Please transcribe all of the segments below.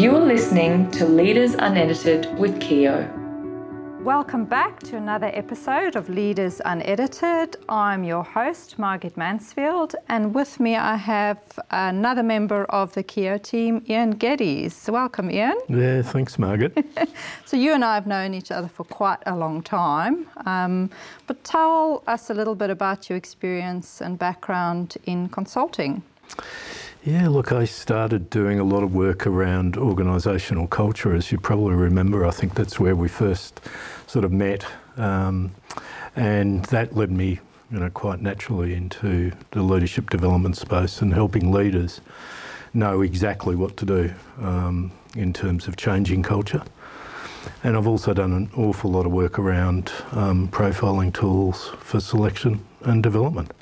You are listening to Leaders Unedited with Keogh. Welcome back to another episode of Leaders Unedited. I'm your host, Margaret Mansfield, and with me I have another member of the Keogh team, Ian Geddes. Welcome, Ian. Yeah, thanks, Margaret. so, you and I have known each other for quite a long time, um, but tell us a little bit about your experience and background in consulting. Yeah, look, I started doing a lot of work around organisational culture, as you probably remember. I think that's where we first sort of met, um, and that led me, you know, quite naturally into the leadership development space and helping leaders know exactly what to do um, in terms of changing culture. And I've also done an awful lot of work around um, profiling tools for selection and development.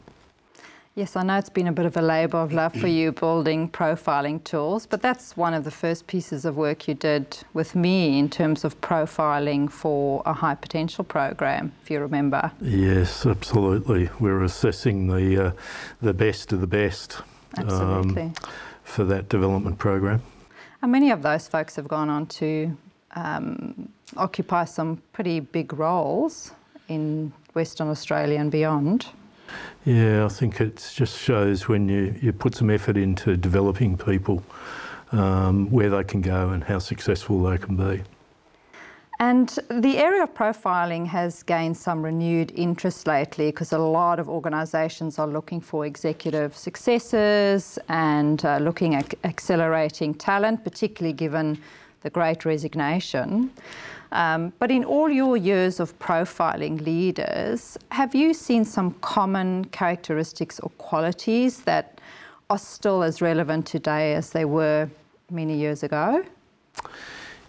Yes, I know it's been a bit of a labour of love for you building profiling tools, but that's one of the first pieces of work you did with me in terms of profiling for a high potential program, if you remember. Yes, absolutely. We're assessing the uh, the best of the best um, for that development program. And many of those folks have gone on to um, occupy some pretty big roles in Western Australia and beyond. Yeah, I think it just shows when you, you put some effort into developing people um, where they can go and how successful they can be. And the area of profiling has gained some renewed interest lately because a lot of organisations are looking for executive successes and uh, looking at accelerating talent, particularly given the great resignation. Um, but in all your years of profiling leaders, have you seen some common characteristics or qualities that are still as relevant today as they were many years ago?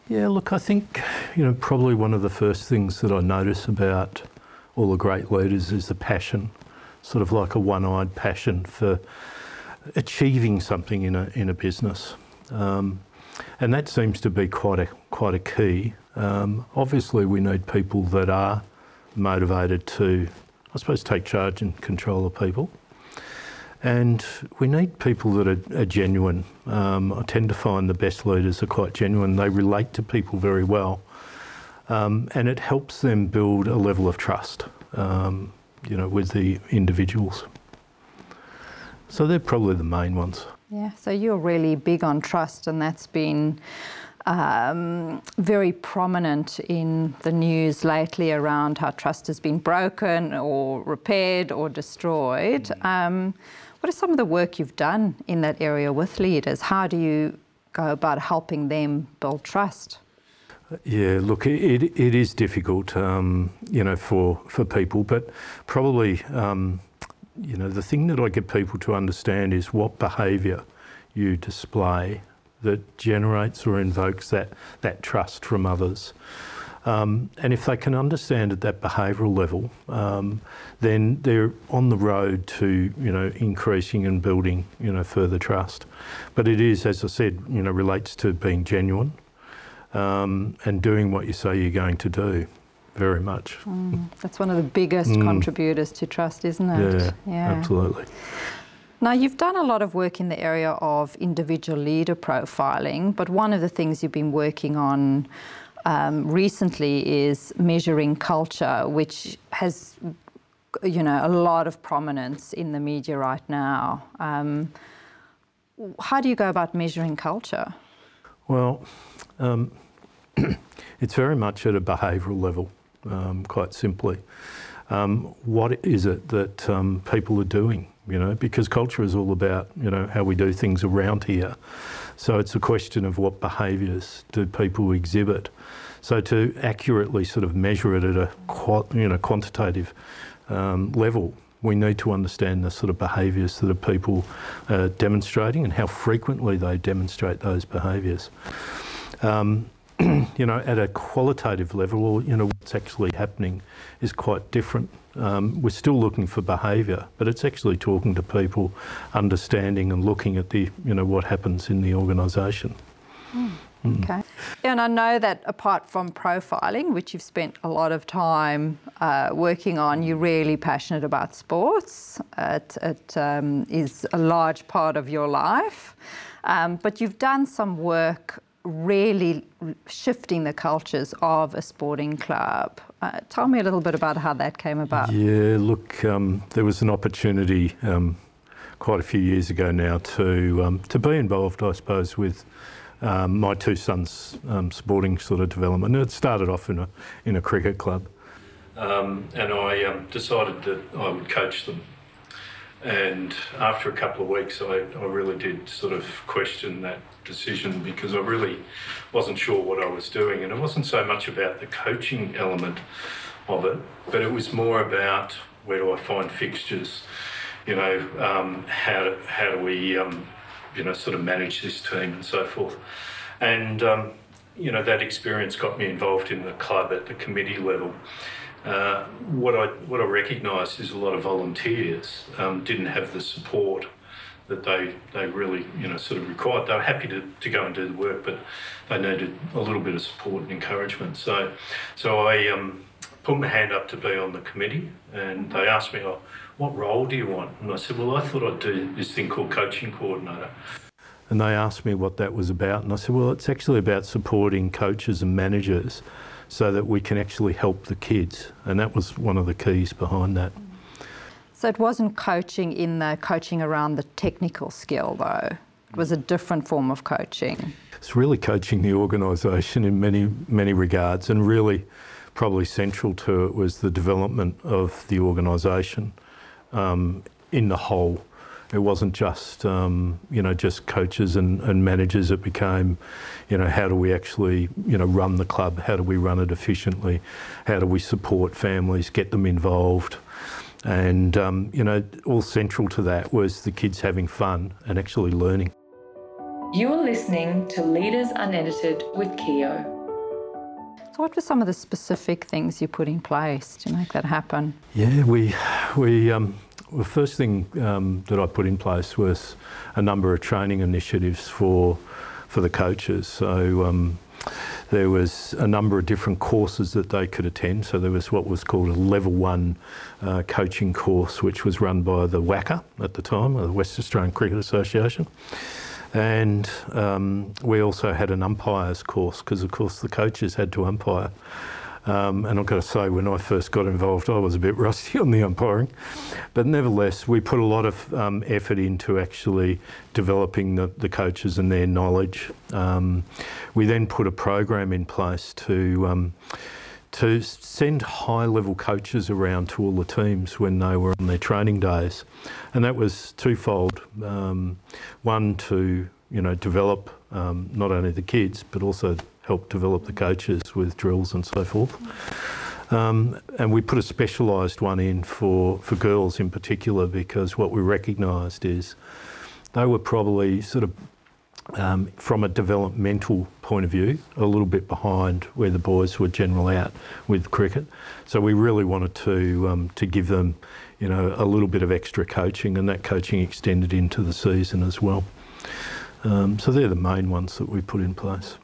Yeah, look, I think, you know, probably one of the first things that I notice about all the great leaders is the passion, sort of like a one eyed passion for achieving something in a, in a business. Um, and that seems to be quite a, quite a key. Um, obviously, we need people that are motivated to, I suppose, take charge and control of people. And we need people that are, are genuine. Um, I tend to find the best leaders are quite genuine. They relate to people very well. Um, and it helps them build a level of trust, um, you know, with the individuals. So they're probably the main ones. Yeah, so you're really big on trust, and that's been um, very prominent in the news lately around how trust has been broken or repaired or destroyed. Mm. Um, what are some of the work you've done in that area with leaders? How do you go about helping them build trust? Yeah, look, it, it is difficult, um, you know, for, for people, but probably um, you know, the thing that I get people to understand is what behaviour you display that generates or invokes that, that trust from others. Um, and if they can understand at that behavioural level, um, then they're on the road to you know increasing and building you know further trust. But it is, as I said, you know relates to being genuine um, and doing what you say you're going to do very much. Mm, that's one of the biggest mm. contributors to trust, isn't it? Yeah, yeah, absolutely. Now, you've done a lot of work in the area of individual leader profiling, but one of the things you've been working on um, recently is measuring culture, which has, you know, a lot of prominence in the media right now. Um, how do you go about measuring culture? Well, um, it's very much at a behavioural level um, quite simply. Um, what is it that um, people are doing? You know, because culture is all about you know how we do things around here. So it's a question of what behaviours do people exhibit. So to accurately sort of measure it at a you know quantitative um, level, we need to understand the sort of behaviours that are people uh, demonstrating and how frequently they demonstrate those behaviours. Um, you know, at a qualitative level, you know, what's actually happening is quite different. Um, we're still looking for behaviour, but it's actually talking to people, understanding and looking at the, you know, what happens in the organisation. Mm. Mm. Okay. And I know that apart from profiling, which you've spent a lot of time uh, working on, you're really passionate about sports. It, it um, is a large part of your life. Um, but you've done some work really shifting the cultures of a sporting club. Uh, tell me a little bit about how that came about. Yeah, look, um, there was an opportunity um, quite a few years ago now to um, to be involved, I suppose, with um, my two sons' um, sporting sort of development. It started off in a in a cricket club, um, and I decided that I would coach them. And after a couple of weeks, I, I really did sort of question that decision because I really wasn't sure what I was doing. And it wasn't so much about the coaching element of it, but it was more about where do I find fixtures? You know, um, how, do, how do we, um, you know, sort of manage this team and so forth. And, um, you know, that experience got me involved in the club at the committee level. Uh, what I what I recognised is a lot of volunteers um, didn't have the support that they they really you know sort of required. They were happy to, to go and do the work, but they needed a little bit of support and encouragement. So so I um, put my hand up to be on the committee, and they asked me, oh, "What role do you want?" And I said, "Well, I thought I'd do this thing called coaching coordinator." And they asked me what that was about, and I said, "Well, it's actually about supporting coaches and managers." So that we can actually help the kids. And that was one of the keys behind that. So it wasn't coaching in the coaching around the technical skill, though. It was a different form of coaching. It's really coaching the organisation in many, many regards, and really probably central to it was the development of the organisation um, in the whole it wasn't just um, you know just coaches and, and managers. It became you know how do we actually you know run the club? How do we run it efficiently? How do we support families, get them involved? And um, you know all central to that was the kids having fun and actually learning. You are listening to Leaders Unedited with Keogh. So, what were some of the specific things you put in place to make that happen? Yeah, we we um, the first thing um, that I put in place was a number of training initiatives for for the coaches. So um, there was a number of different courses that they could attend. So there was what was called a level one uh, coaching course, which was run by the WACA at the time, the West Australian Cricket Association. And um, we also had an umpires course because, of course, the coaches had to umpire. Um, and I've got to say, when I first got involved, I was a bit rusty on the umpiring. But nevertheless, we put a lot of um, effort into actually developing the, the coaches and their knowledge. Um, we then put a program in place to um, to send high level coaches around to all the teams when they were on their training days. And that was twofold. Um, one, to you know, develop um, not only the kids, but also help develop the coaches with drills and so forth. Um, and we put a specialised one in for, for girls in particular because what we recognised is they were probably sort of um, from a developmental point of view, a little bit behind where the boys were generally at with cricket. So we really wanted to um, to give them, you know, a little bit of extra coaching, and that coaching extended into the season as well. Um, so they're the main ones that we put in place.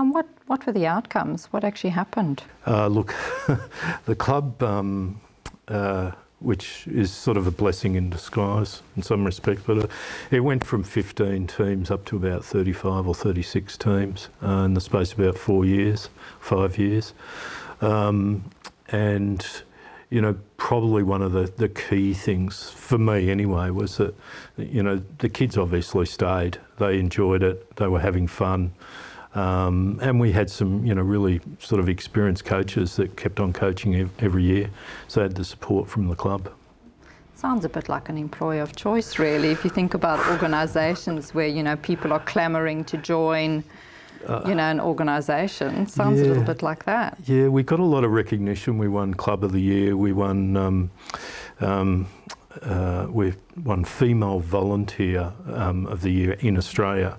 And what, what were the outcomes? What actually happened? Uh, look, the club, um, uh, which is sort of a blessing in disguise in some respects, but uh, it went from 15 teams up to about 35 or 36 teams uh, in the space of about four years, five years. Um, and you know, probably one of the, the key things for me anyway was that, you know, the kids obviously stayed. They enjoyed it. They were having fun. Um, and we had some, you know, really sort of experienced coaches that kept on coaching every year. So they had the support from the club. Sounds a bit like an employer of choice, really, if you think about organisations where, you know, people are clamouring to join. Uh, you know, an organisation. Sounds yeah, a little bit like that. Yeah, we got a lot of recognition. We won Club of the Year. We won. Um, um, uh, we won Female Volunteer um, of the Year in Australia.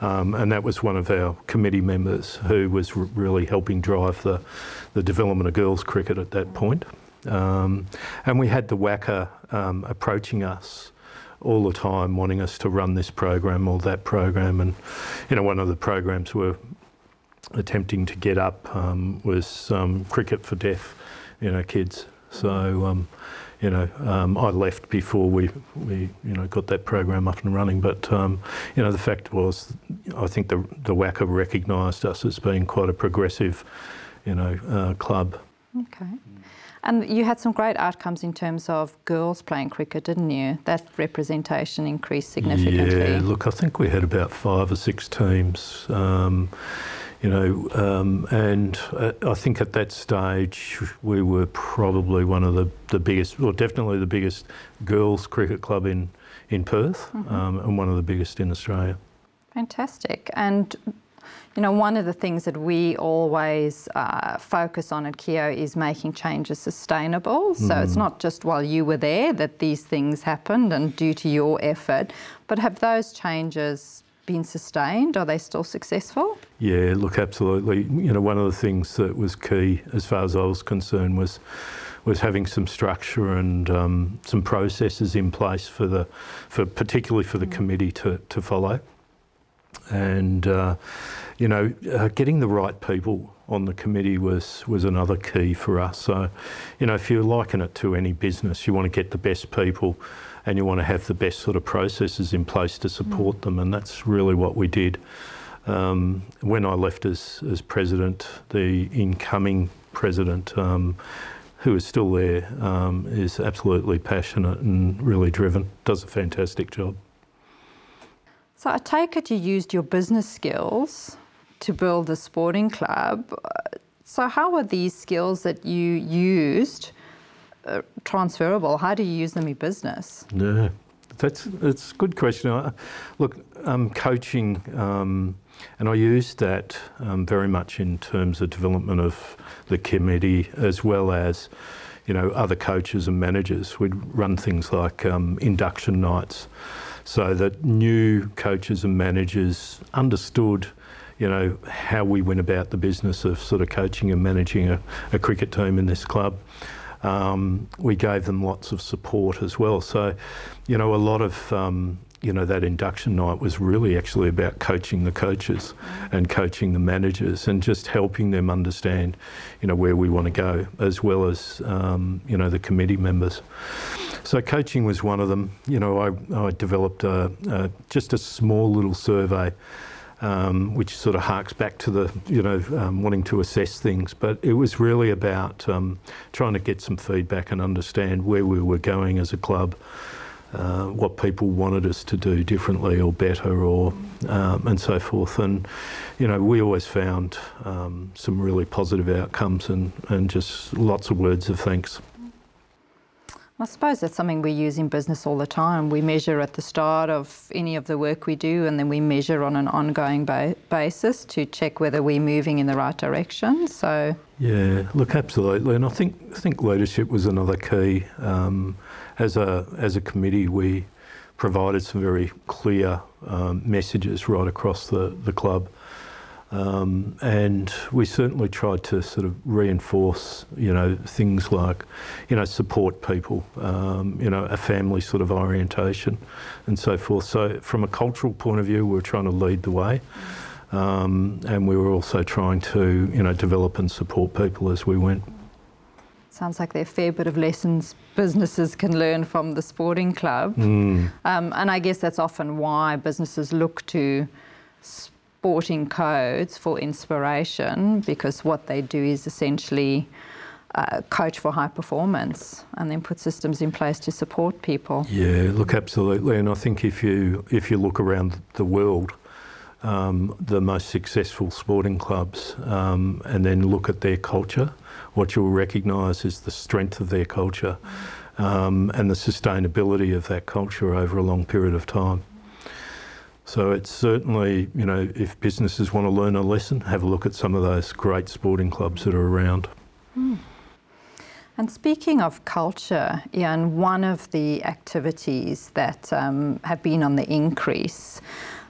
Um, and that was one of our committee members who was really helping drive the, the development of girls cricket at that point. Um, and we had the WACA um, approaching us all the time, wanting us to run this program or that program. And, you know, one of the programs we're attempting to get up um, was um, cricket for deaf, you know, kids. So, um, you know, um, I left before we, we, you know, got that program up and running. But, um, you know, the fact was, I think the, the WACA recognised us as being quite a progressive, you know, uh, club. Okay. And you had some great outcomes in terms of girls playing cricket, didn't you? That representation increased significantly. Yeah, look, I think we had about five or six teams. Um, you know, um, and uh, I think at that stage we were probably one of the, the biggest, or definitely the biggest girls cricket club in, in Perth mm-hmm. um, and one of the biggest in Australia. Fantastic. And you know, one of the things that we always uh, focus on at Keogh is making changes sustainable. So mm. it's not just while you were there that these things happened and due to your effort, but have those changes been sustained? Are they still successful? Yeah, look, absolutely. You know, one of the things that was key, as far as I was concerned, was was having some structure and um, some processes in place for the, for particularly for the mm. committee to to follow, and uh, you know, uh, getting the right people on the committee was was another key for us. So, you know, if you liken it to any business, you want to get the best people and you want to have the best sort of processes in place to support mm. them, and that's really what we did. Um, when I left as, as president, the incoming president, um, who is still there, um, is absolutely passionate and really driven, does a fantastic job. So I take it you used your business skills to build a sporting club. So how are these skills that you used uh, transferable? How do you use them in business? Yeah, that's that's a good question. I, look, um, coaching, um, and I use that um, very much in terms of development of the committee as well as, you know, other coaches and managers. We'd run things like um, induction nights, so that new coaches and managers understood you know, how we went about the business of sort of coaching and managing a, a cricket team in this club. Um, we gave them lots of support as well. So, you know, a lot of um, you know that induction night was really actually about coaching the coaches and coaching the managers and just helping them understand, you know, where we want to go, as well as um, you know the committee members. So coaching was one of them. You know, I, I developed a, a, just a small little survey um, which sort of harks back to the, you know, um, wanting to assess things. But it was really about um, trying to get some feedback and understand where we were going as a club, uh, what people wanted us to do differently or better, or um, and so forth. And you know, we always found um, some really positive outcomes and, and just lots of words of thanks. I suppose that's something we use in business all the time. We measure at the start of any of the work we do, and then we measure on an ongoing ba- basis to check whether we're moving in the right direction. So yeah, look, absolutely, and I think I think leadership was another key. Um, as a as a committee, we provided some very clear um, messages right across the the club. Um, and we certainly tried to sort of reinforce, you know, things like, you know, support people, um, you know, a family sort of orientation and so forth. So from a cultural point of view, we were trying to lead the way. Um, and we were also trying to, you know, develop and support people as we went. Sounds like there are a fair bit of lessons businesses can learn from the sporting club. Mm. and I guess that's often why businesses look to sporting codes for inspiration because what they do is essentially uh, coach for high performance and then put systems in place to support people. Yeah, look, absolutely. And I think if you if you look around the world, um, the most successful sporting clubs, um, and then look at their culture, what you'll recognise is the strength of their culture um, and the sustainability of that culture over a long period of time. So it's certainly, you know, if businesses want to learn a lesson, have a look at some of those great sporting clubs that are around. Mm. And speaking of culture, Ian, one of the activities that um, have been on the increase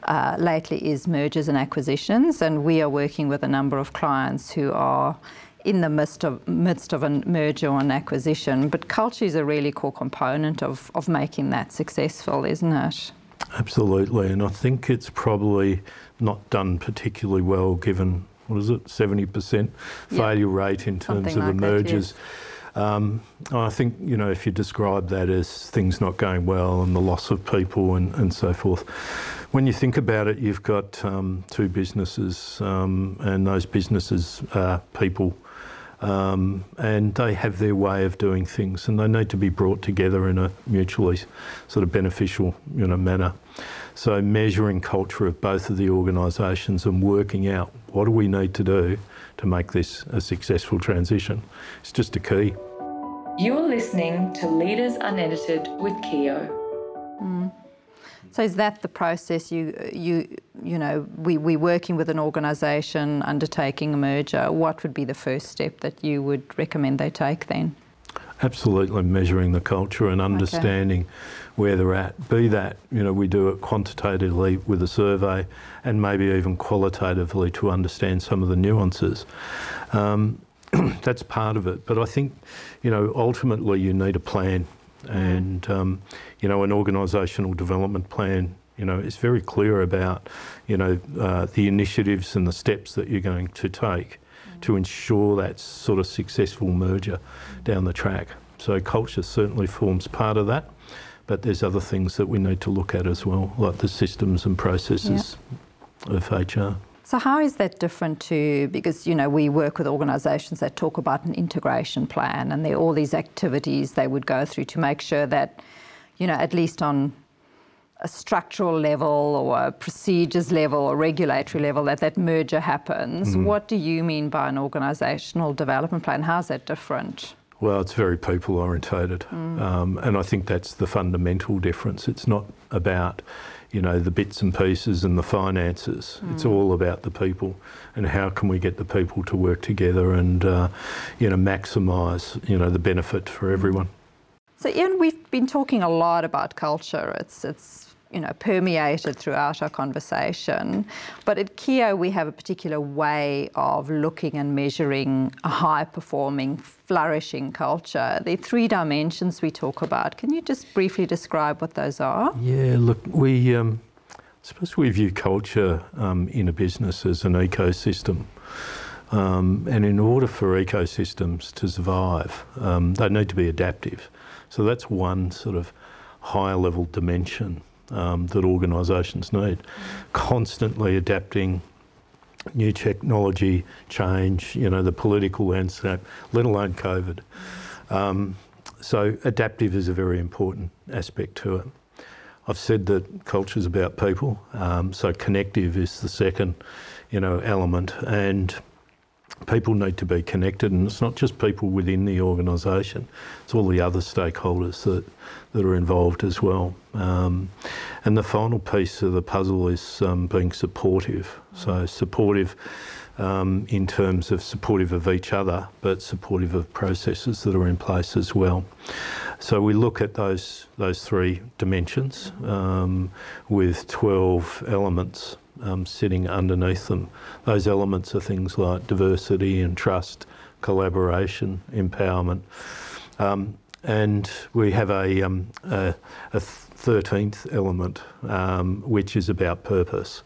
uh, lately is mergers and acquisitions, and we are working with a number of clients who are in the midst of, midst of a merger or an acquisition. But culture is a really core component of, of making that successful, isn't it? Absolutely, and I think it's probably not done particularly well given what is it, 70% failure rate in terms Something of like the mergers. Um, I think, you know, if you describe that as things not going well and the loss of people and, and so forth, when you think about it, you've got um, two businesses, um, and those businesses are people, um, and they have their way of doing things, and they need to be brought together in a mutually sort of beneficial, you know, manner. So measuring culture of both of the organisations and working out what do we need to do to make this a successful transition is just a key. You're listening to Leaders Unedited with Keogh. So is that the process you you you know we we working with an organisation undertaking a merger? What would be the first step that you would recommend they take then? Absolutely measuring the culture and understanding where they're at. Be that, you know, we do it quantitatively with a survey and maybe even qualitatively to understand some of the nuances. Um, that's part of it. But I think, you know, ultimately you need a plan and, um, you know, an organisational development plan, you know, is very clear about, you know, uh, the initiatives and the steps that you're going to take to ensure that sort of successful merger down the track. So culture certainly forms part of that, but there's other things that we need to look at as well, like the systems and processes of HR. So how is that different to because you know we work with organisations that talk about an integration plan and there are all these activities they would go through to make sure that you know at least on a structural level or a procedures level or regulatory level that that merger happens. What do you mean by an organisational development plan? How's that different? Well, it's very people orientated, um, and I think that's the fundamental difference. It's not about, you know, the bits and pieces and the finances. It's all about the people and how can we get the people to work together and, uh, you know, maximise, you know, the benefit for everyone. So Ian, we've been talking a lot about culture. It's it's you know permeated throughout our conversation. But at Keogh we have a particular way of looking and measuring a high performing, flourishing culture. The three dimensions we talk about. Can you just briefly describe what those are? Yeah, look, we um, I suppose we view culture um, in a business as an ecosystem. Um, and in order for ecosystems to survive, um, they need to be adaptive. So that's one sort of higher level dimension um, that organisations need. Constantly adapting new technology, change, you know, the political landscape, let alone COVID. Um, so adaptive is a very important aspect to it. I've said that culture is about people, um, so connective is the second, you know, element, and people need to be connected, and it's not just people within the organisation; it's all the other stakeholders that that are involved as well. Um, and the final piece of the puzzle is um, being supportive. So supportive. Um, in terms of supportive of each other, but supportive of processes that are in place as well. So we look at those those three dimensions um, with 12 elements um, sitting underneath them. Those elements are things like diversity and trust, collaboration, empowerment. Um, and we have a, um, a, a 13th element, um, which is about purpose.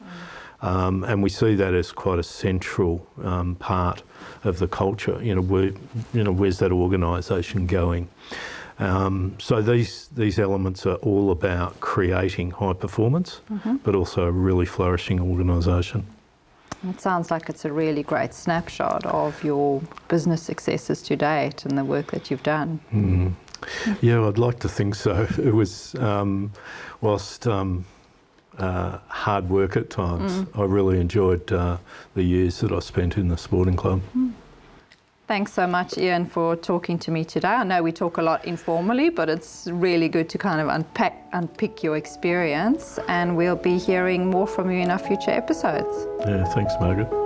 Um, and we see that as quite a central um, part of the culture. You know, where, you know, where's that organisation going? Um, so these these elements are all about creating high performance, but also a really flourishing organisation. It sounds like it's a really great snapshot of your business successes to date and the work that you've done. Yeah, I'd like to think so. It was, um, whilst um, uh, hard work at times, I really enjoyed uh, the years that I spent in the sporting club. Thanks so much, Ian, for talking to me today. I know we talk a lot informally, but it's really good to kind of unpack, unpick your experience, and we'll be hearing more from you in our future episodes. Yeah, thanks, Margaret.